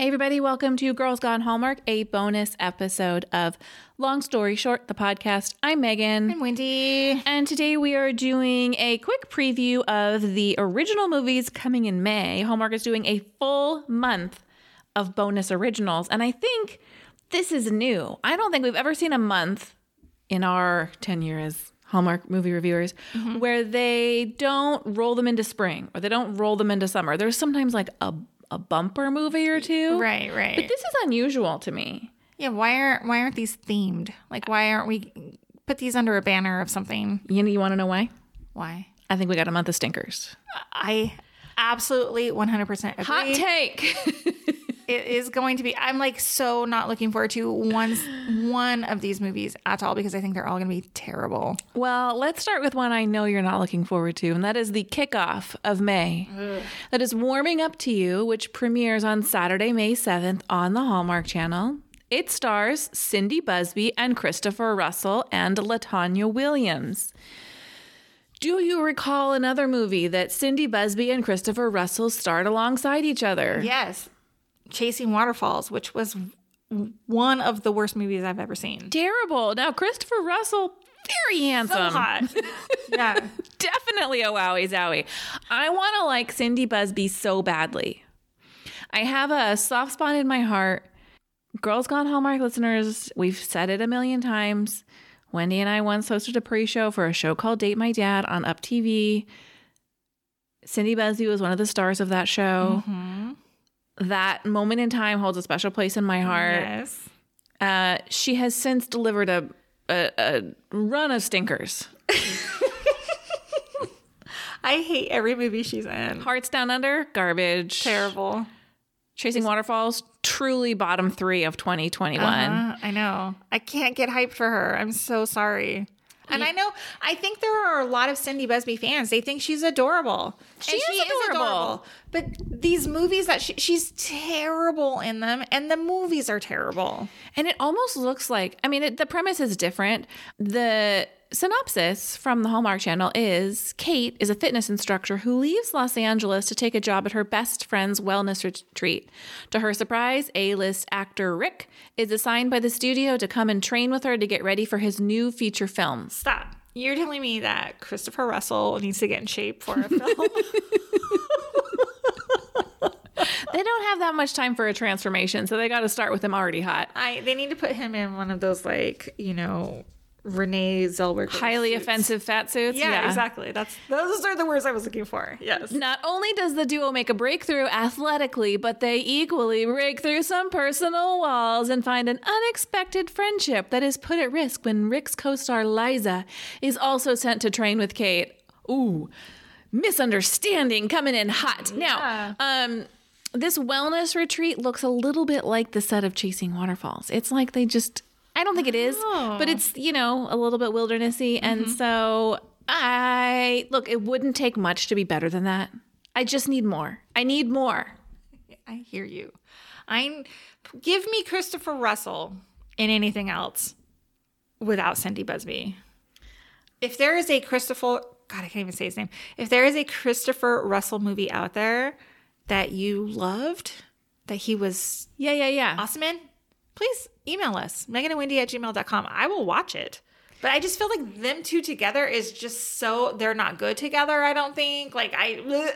Hey, everybody, welcome to Girls Gone Hallmark, a bonus episode of Long Story Short, the podcast. I'm Megan. I'm Wendy. And today we are doing a quick preview of the original movies coming in May. Hallmark is doing a full month of bonus originals. And I think this is new. I don't think we've ever seen a month in our tenure as Hallmark movie reviewers mm-hmm. where they don't roll them into spring or they don't roll them into summer. There's sometimes like a, a bumper movie or two. Right, right. But this is unusual to me. yeah, why aren't why aren't these themed? Like why aren't we put these under a banner of something? You, know, you want to know why? Why? I think we got a month of stinkers. I absolutely 100% agree. Hot take. it is going to be I'm like so not looking forward to one one of these movies at all because I think they're all going to be terrible. well, let's start with one I know you're not looking forward to, and that is the kickoff of May. That is Warming Up to You, which premieres on Saturday, May 7th on the Hallmark Channel. It stars Cindy Busby and Christopher Russell and Latanya Williams. Do you recall another movie that Cindy Busby and Christopher Russell starred alongside each other? Yes. Chasing Waterfalls, which was one of the worst movies I've ever seen. Terrible. Now, Christopher Russell, very handsome. So hot. yeah. Definitely a wowie zowie. I want to like Cindy Busby so badly. I have a soft spot in my heart. Girls Gone Hallmark listeners, we've said it a million times. Wendy and I once hosted a pre show for a show called Date My Dad on Up TV. Cindy Busby was one of the stars of that show. Mm-hmm. That moment in time holds a special place in my heart. Yes. Uh, she has since delivered a, a, a run of stinkers. I hate every movie she's in. Hearts Down Under, garbage. Terrible. Chasing Waterfalls, truly bottom three of 2021. Uh, I know. I can't get hyped for her. I'm so sorry. And I know, I think there are a lot of Cindy Busby fans. They think she's adorable. She is adorable. But these movies that she, she's terrible in them, and the movies are terrible. And it almost looks like, I mean, it, the premise is different. The synopsis from the Hallmark Channel is Kate is a fitness instructor who leaves Los Angeles to take a job at her best friend's wellness retreat. To her surprise, A list actor Rick is assigned by the studio to come and train with her to get ready for his new feature film. Stop. You're telling me that Christopher Russell needs to get in shape for a film? They don't have that much time for a transformation, so they got to start with him already hot. I they need to put him in one of those like you know Renee Zellweger Highly suits. offensive fat suits. Yeah, exactly. That's those are the words I was looking for. Yes. Not only does the duo make a breakthrough athletically, but they equally break through some personal walls and find an unexpected friendship that is put at risk when Rick's co star Liza is also sent to train with Kate. Ooh, misunderstanding coming in hot. Now, um, this wellness retreat looks a little bit like the set of Chasing Waterfalls. It's like they just, I don't think it is, but oh. it's, you know, a little bit wildernessy. And mm-hmm. so I, look, it wouldn't take much to be better than that. I just need more. I need more. I hear you. I give me Christopher Russell in anything else without Cindy Busby. If there is a Christopher God, I can't even say his name. If there is a Christopher Russell movie out there that you loved, that he was Yeah, yeah, yeah. awesome in, please email us, Megan and Wendy at gmail.com. I will watch it. But I just feel like them two together is just so they're not good together, I don't think. Like I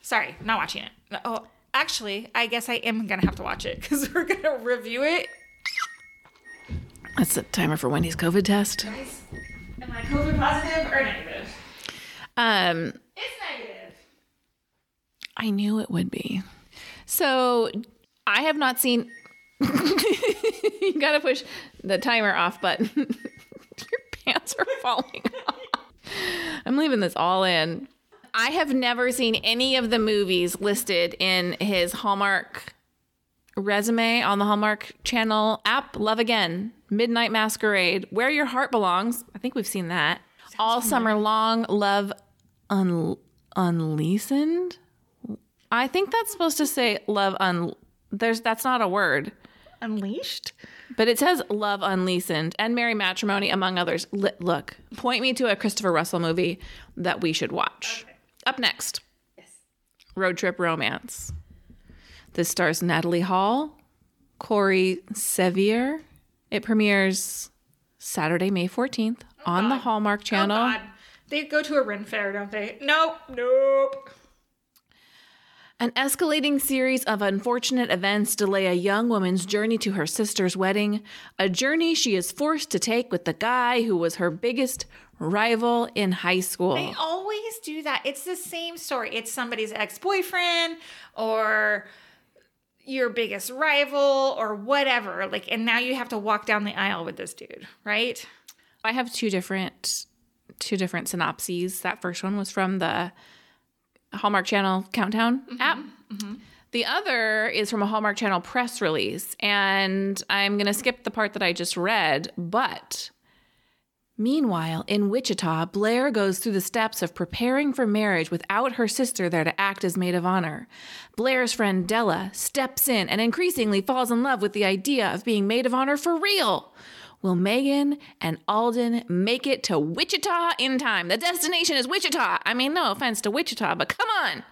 sorry, not watching it. Oh actually, I guess I am gonna have to watch it because we're gonna review it. That's the timer for Wendy's COVID test. Am I COVID positive or negative? Um, It's negative. I knew it would be. So I have not seen. you gotta push the timer off button. Your pants are falling off. I'm leaving this all in. I have never seen any of the movies listed in his Hallmark resume on the Hallmark Channel app. Love Again, Midnight Masquerade, Where Your Heart Belongs. I think we've seen that. All summer long, Love Un- Unleasened. I think that's supposed to say love un. There's that's not a word, Unleashed? but it says love unleasened and Merry Matrimony among others. Li- look, point me to a Christopher Russell movie that we should watch. Up next, Road Trip Romance. This stars Natalie Hall, Corey Sevier. It premieres Saturday, May 14th on the Hallmark oh Channel. Oh God. They go to a Ren fair, don't they? Nope. Nope. An escalating series of unfortunate events delay a young woman's journey to her sister's wedding, a journey she is forced to take with the guy who was her biggest rival in high school. They always do that. It's the same story. It's somebody's ex boyfriend or your biggest rival or whatever. Like, and now you have to walk down the aisle with this dude, right? I have two different two different synopses. That first one was from the Hallmark Channel Countdown mm-hmm. app. Mm-hmm. The other is from a Hallmark Channel press release, and I'm going to skip the part that I just read, but Meanwhile, in Wichita, Blair goes through the steps of preparing for marriage without her sister there to act as maid of honor. Blair's friend Della steps in and increasingly falls in love with the idea of being maid of honor for real. Will Megan and Alden make it to Wichita in time? The destination is Wichita. I mean, no offense to Wichita, but come on.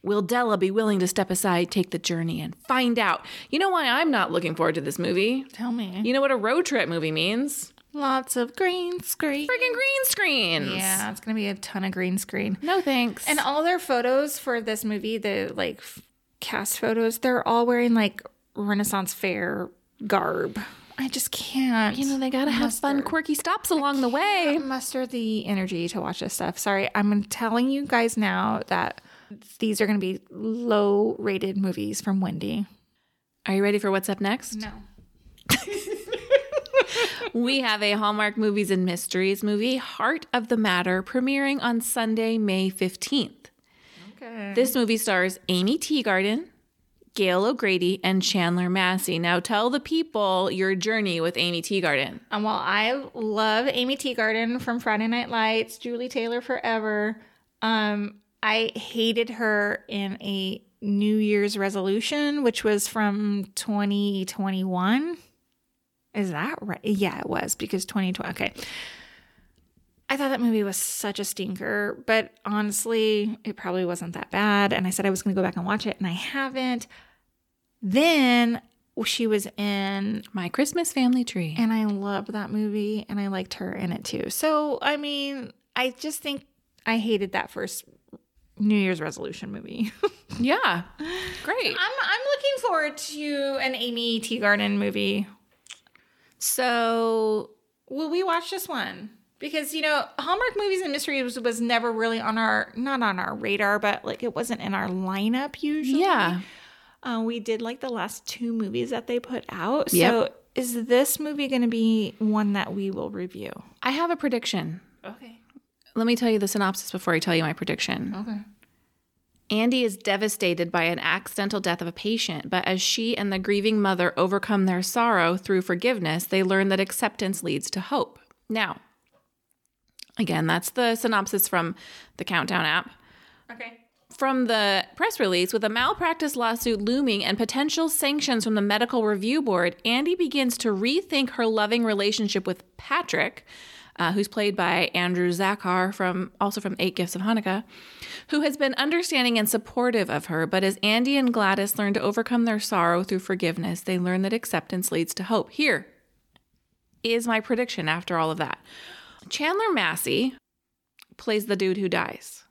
Will Della be willing to step aside, take the journey, and find out? You know why I'm not looking forward to this movie? Tell me. You know what a road trip movie means? Lots of green screen. Freaking green screens. Yeah, it's going to be a ton of green screen. No thanks. And all their photos for this movie, the like cast photos, they're all wearing like Renaissance fair garb. I just can't. you know they gotta have fun, quirky stops along the way. Muster the energy to watch this stuff. Sorry, I'm telling you guys now that these are going to be low rated movies from Wendy. Are you ready for what's up next? No. We have a Hallmark Movies and Mysteries movie, Heart of the Matter, premiering on Sunday, May 15th. Okay. This movie stars Aimee Teegarden, Gail O'Grady, and Chandler Massey. Now tell the people your journey with Aimee Teegarden. Um, well, I love Aimee Teegarden from Friday Night Lights, Julie Taylor forever. Um, I hated her in a New Year's resolution, which was from 2021. Is that right? Yeah, it was because 2020. Okay. I thought that movie was such a stinker, but honestly, it probably wasn't that bad. And I said I was going to go back and watch it, and I haven't. Then she was in My Christmas Family Tree. and I loved that movie and I liked her in it too. So, I mean, I just think I hated that first New Year's resolution movie. Yeah, great. I'm I'm looking forward to an Aimee Teegarden movie. So Will we watch this one? Because you know, Hallmark movies and mysteries was, was never really on our not on our radar, but like it wasn't in our lineup usually. yeah, Uh, we did like the last two movies that they put out. Yep. So is this movie going to be one that we will review? I have a prediction. Okay. Let me tell you the synopsis before I tell you my prediction. Okay. Andy is devastated by an accidental death of a patient, but as she and the grieving mother overcome their sorrow through forgiveness, they learn that acceptance leads to hope. Now, again, that's the synopsis from the Countdown app. Okay. From the press release, with a malpractice lawsuit looming and potential sanctions from the medical review board, Andy begins to rethink her loving relationship with Patrick, uh, who's played by Andrew Zakar from also from Eight Gifts of Hanukkah, who has been understanding and supportive of her. But as Andy and Gladys learn to overcome their sorrow through forgiveness, they learn that acceptance leads to hope. Here is my prediction after all of that. Chandler Massey plays the dude who dies.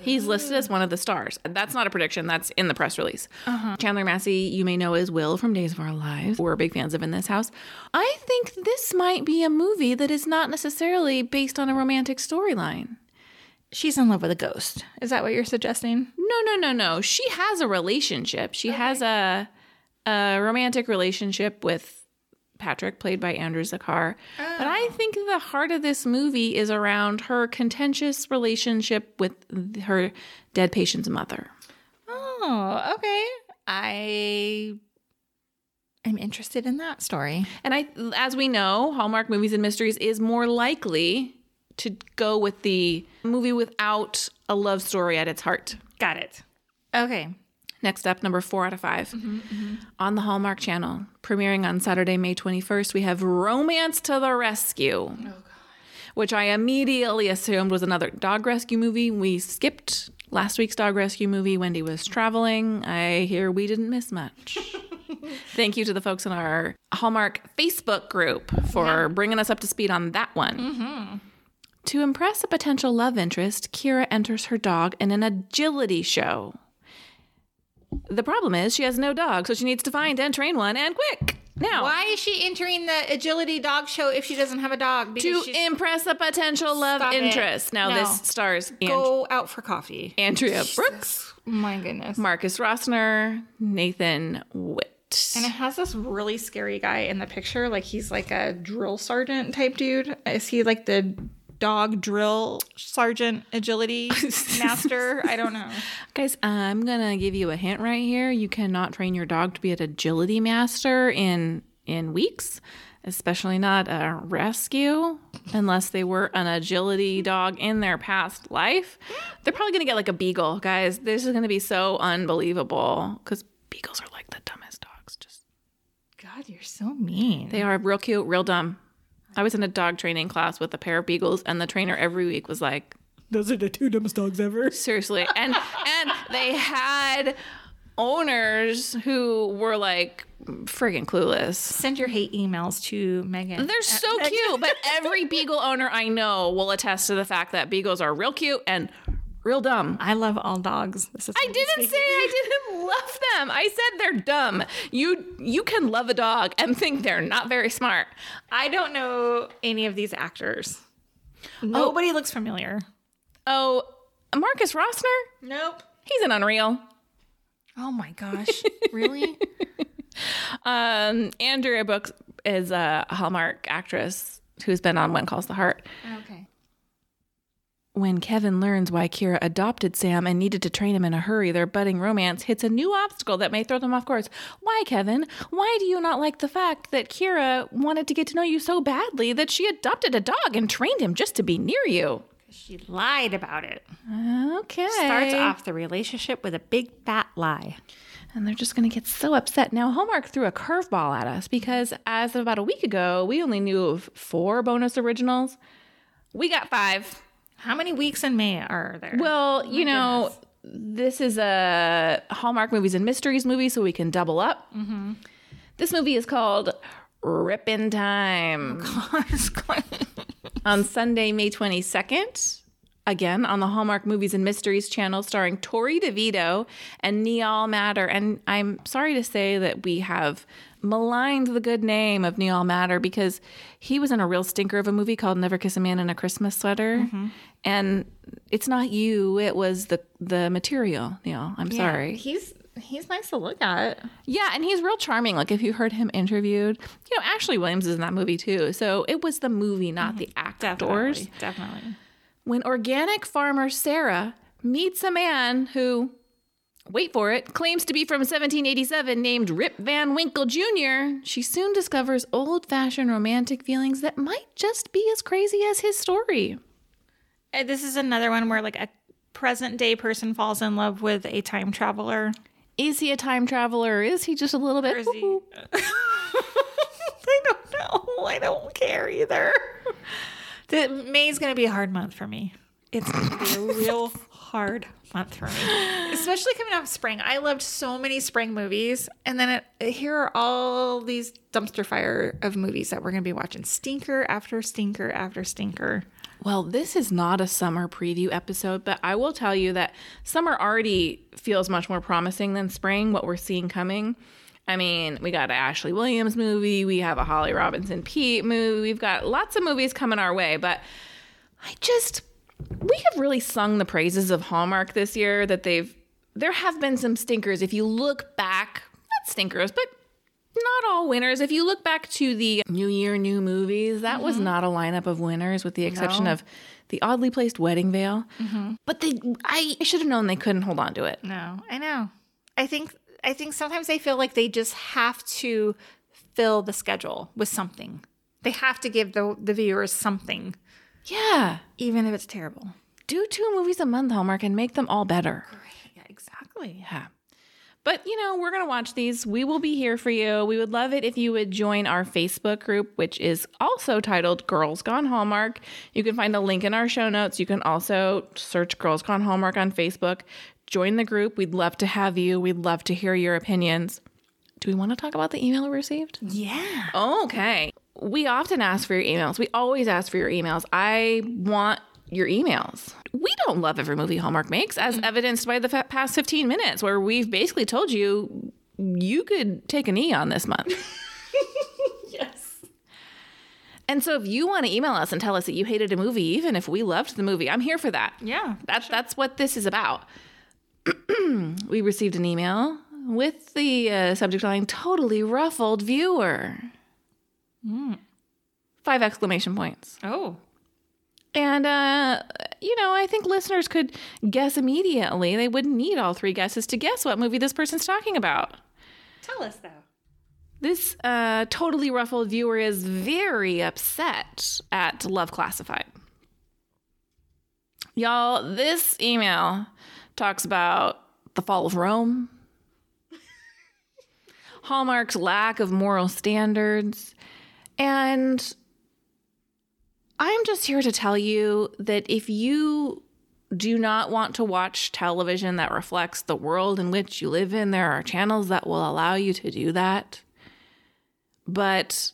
He's listed as one of the stars. That's not a prediction. That's in the press release. Uh-huh. Chandler Massey, you may know as Will from Days of Our Lives. We're big fans of in this house. I think this might be a movie that is not necessarily based on a romantic storyline. She's in love with a ghost. Is that what you're suggesting? No, no, no, no. She has a relationship. She has a a romantic relationship with Patrick, played by Andrew Zakar. But I oh. think the heart of this movie is around her contentious relationship with her dead patient's mother. Oh, okay. I am interested in that story. And I, as we know, Hallmark movies and mysteries is more likely to go with the movie without a love story at its heart. Got it. Okay. Next up, number four out of 5 mm-hmm, mm-hmm. on the Hallmark Channel, premiering on Saturday, May 21st, we have Romance to the Rescue, oh, which I immediately assumed was another dog rescue movie. We skipped last week's dog rescue movie, Wendy was traveling. I hear we didn't miss much. Thank you to the folks in our Hallmark Facebook group for bringing us up to speed on that one. Mm-hmm. To impress a potential love interest, Kira enters her dog in an agility show. The problem is she has no dog, so she needs to find and train one and quick. Now, Why is she entering the agility dog show if she doesn't have a dog? Because to impress a potential love Stop it. interest. Now, No. this stars and- go out for coffee. Andrea Brooks, My goodness. Marcus Rosner, Nathan Witte. And it has this really scary guy in the picture. Like he's like a drill sergeant type dude. Is he like the dog drill sergeant agility master? I don't know. Guys, I'm gonna give you a hint right here. You cannot train your dog to be an agility master in in weeks, especially not a rescue, unless they were an agility dog in their past life. They're probably gonna get like a beagle, guys. This is gonna be so unbelievable because beagles are like the dumbest dogs. Just God, you're so mean. they are real cute, real dumb. I was in a dog training class with a pair of beagles, and the trainer every week was like, Those are the two dumbest dogs ever. seriously and and they had owners who were like friggin' clueless Send your hate emails to Megan. they're so cute but every beagle owner i know will attest to the fact that beagles are real cute and real dumb I love all dogs. This is I didn't say I didn't love them. I said they're dumb. You you can love a dog and think they're not very smart. I don't know any of these actors. Nobody looks familiar. Oh, Marcus Rosner? Nope. He's an Unreal. Oh my gosh. really? Um, Andrea Brooks is a Hallmark actress who's been on When Calls the Heart. Okay. When Kevin learns why Kira adopted Sam and needed to train him in a hurry, their budding romance hits a new obstacle that may throw them off course. Why, Kevin? Why do you not like the fact that Kira wanted to get to know you so badly that she adopted a dog and trained him just to be near you? She lied about it. Okay. Starts off the relationship with a big fat lie. And they're just going to get so upset. Now, Hallmark threw a curveball at us because as of about a week ago, we only knew of four bonus originals. We got five. How many weeks in May are there? Well, oh you know, this is a Hallmark movies and mysteries movie, so we can double up. Mm-hmm. This movie is called Rip in Time oh, on Sunday, May 22nd. Again, on the Hallmark Movies and Mysteries channel, starring Torrey DeVito and Niall Matter. And I'm sorry to say that we have maligned the good name of Niall Matter because he was in a real stinker of a movie called Never Kiss a Man in a Christmas Sweater. Mm-hmm. And it's not you, it was the the material, Niall. I'm sorry. He's he's nice to look at. Yeah, and he's real charming. Like if you heard him interviewed, you know, Ashley Williams is in that movie too. So it was the movie, not the mm-hmm. actors. Definitely. Definitely. When organic farmer Sarah meets a man who, wait for it, claims to be from 1787 named Rip Van Winkle Jr., she soon discovers old fashioned romantic feelings that might just be as crazy as his story. Uh, This is another one where like a present day person falls in love with a time traveler. Is he a time traveler or is he just a little bit? Or is he- I don't know. I don't care either. The May's gonna be a hard month for me. It's gonna be a real hard month for me, especially coming out of spring. I loved so many spring movies, and then it, here are all these dumpster fire of movies that we're gonna be watching. Stinker after stinker after stinker. Well, this is not a summer preview episode, but I will tell you that summer already feels much more promising than spring, what we're seeing coming. I mean, we got an Ashley Williams movie, we have a Holly Robinson Peete movie, we've got lots of movies coming our way, but I just we have really sung the praises of Hallmark this year that they've there have been some stinkers if you look back, not stinkers, but not all winners. If you look back to the New Year, New Movies, that was mm-hmm. not a lineup of winners, with the exception of the oddly placed Wedding Veil. Mm-hmm. But they, I, I should have known they couldn't hold on to it. No, I know. I think I think sometimes they feel like they just have to fill the schedule with something. They have to give the the viewers something, Yeah, even if it's terrible. do two movies a month, Hallmark, and make them all better. Great. Yeah, exactly. Yeah. But, you know, we're going to watch these. We will be here for you. We would love it if you would join our Facebook group, which is also titled Girls Gone Hallmark. You can find a link in our show notes. You can also search Girls Gone Hallmark on Facebook. Join the group. We'd love to have you. We'd love to hear your opinions. Do we want to talk about the email we received? Yeah. Okay. We often ask for your emails. We always ask for your emails. I want your emails. We don't love every movie Hallmark makes, as evidenced by the fa- past 15 minutes, where we've basically told you you could take an E on this month. Yes. and so if you want to email us and tell us that you hated a movie, even if we loved the movie, I'm here for that. Yeah. That's that's what this is about. we received an email with the uh, subject line "totally ruffled viewer." Five exclamation points. Oh. And uh, you know, I think listeners could guess immediately. They wouldn't need all three guesses to guess what movie this person's talking about. Tell us though. This uh, totally ruffled viewer is very upset at Love Classified. Y'all, this email talks about the fall of Rome, Hallmark's lack of moral standards, and I'm just here to tell you that if you do not want to watch television that reflects the world in which you live in, there are channels that will allow you to do that. But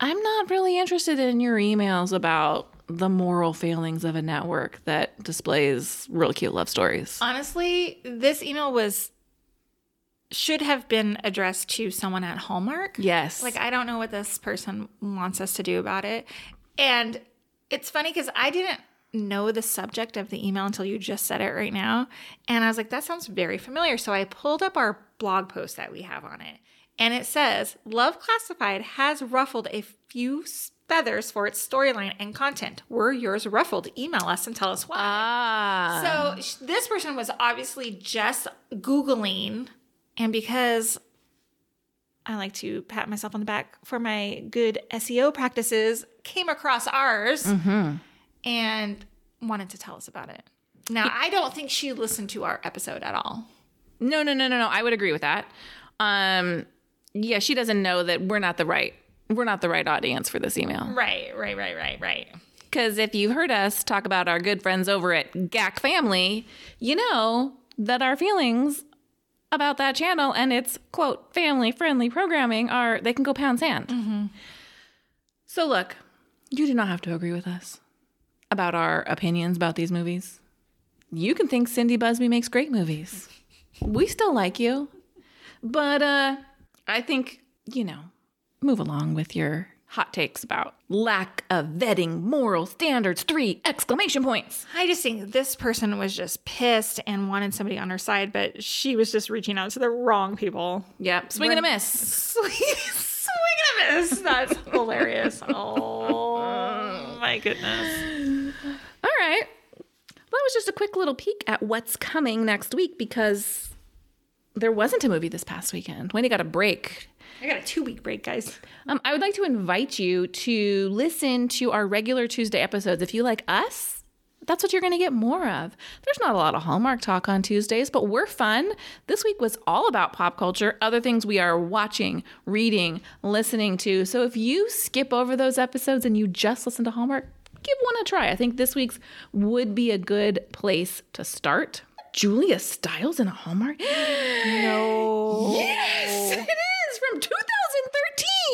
I'm not really interested in your emails about the moral failings of a network that displays real cute love stories. Honestly, this email was should have been addressed to someone at Hallmark. Yes. Like I don't know what this person wants us to do about it. And it's funny cuz I didn't know the subject of the email until you just said it right now. And I was like that sounds very familiar. So I pulled up our blog post that we have on it. And it says, "Love Classified has ruffled a few feathers for its storyline and content. Were yours ruffled? Email us and tell us why." ah. So this person was obviously just Googling, and because I like to pat myself on the back for my good SEO practices, came across ours and wanted to tell us about it. Now, I don't think she listened to our episode at all. No, no, no, no, no. I would agree with that. Um, yeah, she doesn't know that we're not the right we're not the right audience for this email. Right, right, right, right, right. Because if you've heard us talk about our good friends over at GAC Family, you know that our feelings about that channel and its quote family friendly programming are they can go pound sand. So look, you do not have to agree with us about our opinions about these movies. You can think Cindy Busby makes great movies. We still like you. But uh I think, you know, move along with your hot takes about lack of vetting moral standards. Three exclamation points. I just think this person was just pissed and wanted somebody on her side, but she was just reaching out to the wrong people. Yep. Swing and a miss. Swing, swing and a miss. That's hilarious. Oh my goodness. All right. Well, that was just a quick little peek at what's coming next week because there wasn't a movie this past weekend. Wendy got a break. I got a two week break, guys. Um, I would like to invite you to listen to our regular Tuesday episodes. If you like us, that's what you're going to get more of. There's not a lot of Hallmark talk on Tuesdays, but we're fun. This week was all about pop culture, other things we are watching, reading, listening to. So if you skip over those episodes and you just listen to Hallmark, give one a try. I think this week's would be a good place to start. Julia Stiles in a Hallmark? No. Yes, it is from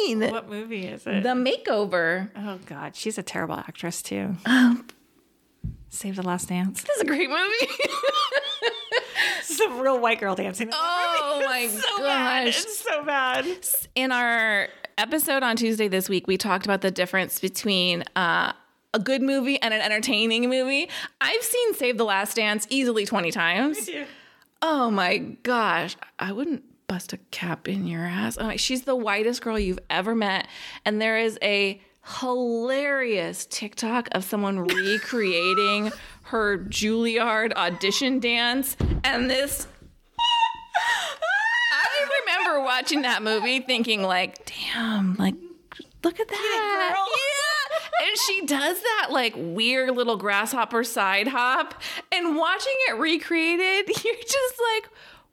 2013. What movie is it? The Makeover. oh God, she's a terrible actress too. Um, Save the Last Dance. this is a great movie. This is a real white girl dancing. oh my so bad. gosh. It's so bad. In our episode on Tuesday this week, we talked about the difference between uh, a good movie and an entertaining movie. I've seen Save the Last Dance easily 20 times. Oh my gosh. I wouldn't bust a cap in your ass. Oh, she's the whitest girl you've ever met. And there is a hilarious TikTok of someone recreating her Juilliard audition dance. And this. I remember watching that movie thinking, like, damn, like, look at that. girl. Yeah. And she does that like weird little grasshopper side hop. And watching it recreated, you're just like,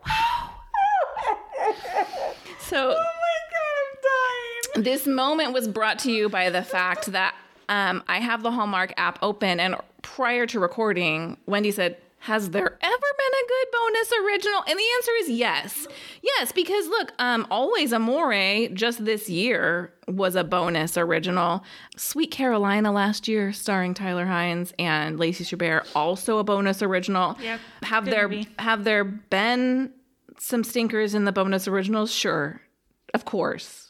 wow, So this moment was brought to you by the fact that um, I have the Hallmark app open, and prior to recording, Wendy said, "Has there ever been a good bonus original?" And the answer is yes, yes. Because look, um, Always Amore just this year was a bonus original. Sweet Carolina last year, starring Tyler Hynes and Lacey Chabert, also a bonus original. Yep, Have good there movie. have there been some stinkers in the bonus originals? Sure, of course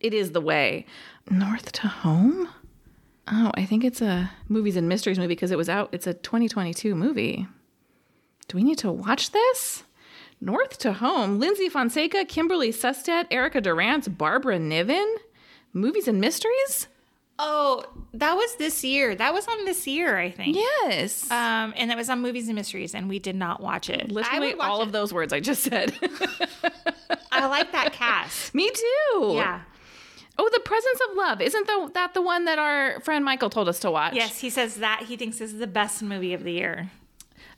it is the way. North to Home? Oh, I think it's a movies and mysteries movie because it was out. It's a 2022 movie. Do we need to watch this? North to Home. Lindsay Fonseca, Kimberley Sustad, Erica Durance, Barbara Niven. Movies and mysteries? Oh, that was this year. That was on this year, I think. Yes. Um, and that was on Movies and Mysteries, and we did not watch it. I Literally all it. of those words I just said. I like that cast. Me too. Yeah. Oh, The Presence of Love. Isn't the, that the one that our friend Michael told us to watch? Yes, he says that he thinks this is the best movie of the year.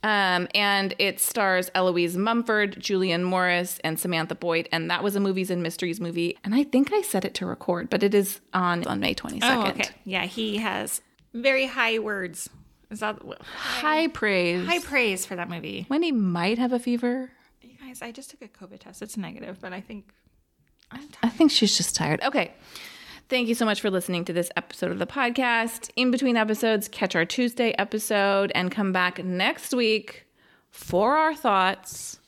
Um, and it stars Eloise Mumford, Julian Morris, and Samantha Boyd. And that was a movies and mysteries movie. And I think I set it to record, but it is on on May twenty second. Oh, okay. Yeah, he has very high words. Is that High praise. high praise for that movie? Wendy might have a fever. You guys, I just took a COVID test. It's negative, but I think I'm tired. I think she's just tired. Okay. Thank you so much for listening to this episode of the podcast. In between episodes, catch our Tuesday episode and come back next week for our thoughts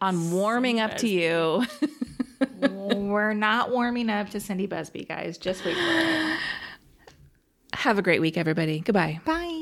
on warming up to you. We're not warming up to Cindy Busby, guys. Just wait. Have a great week, everybody. Goodbye. Bye.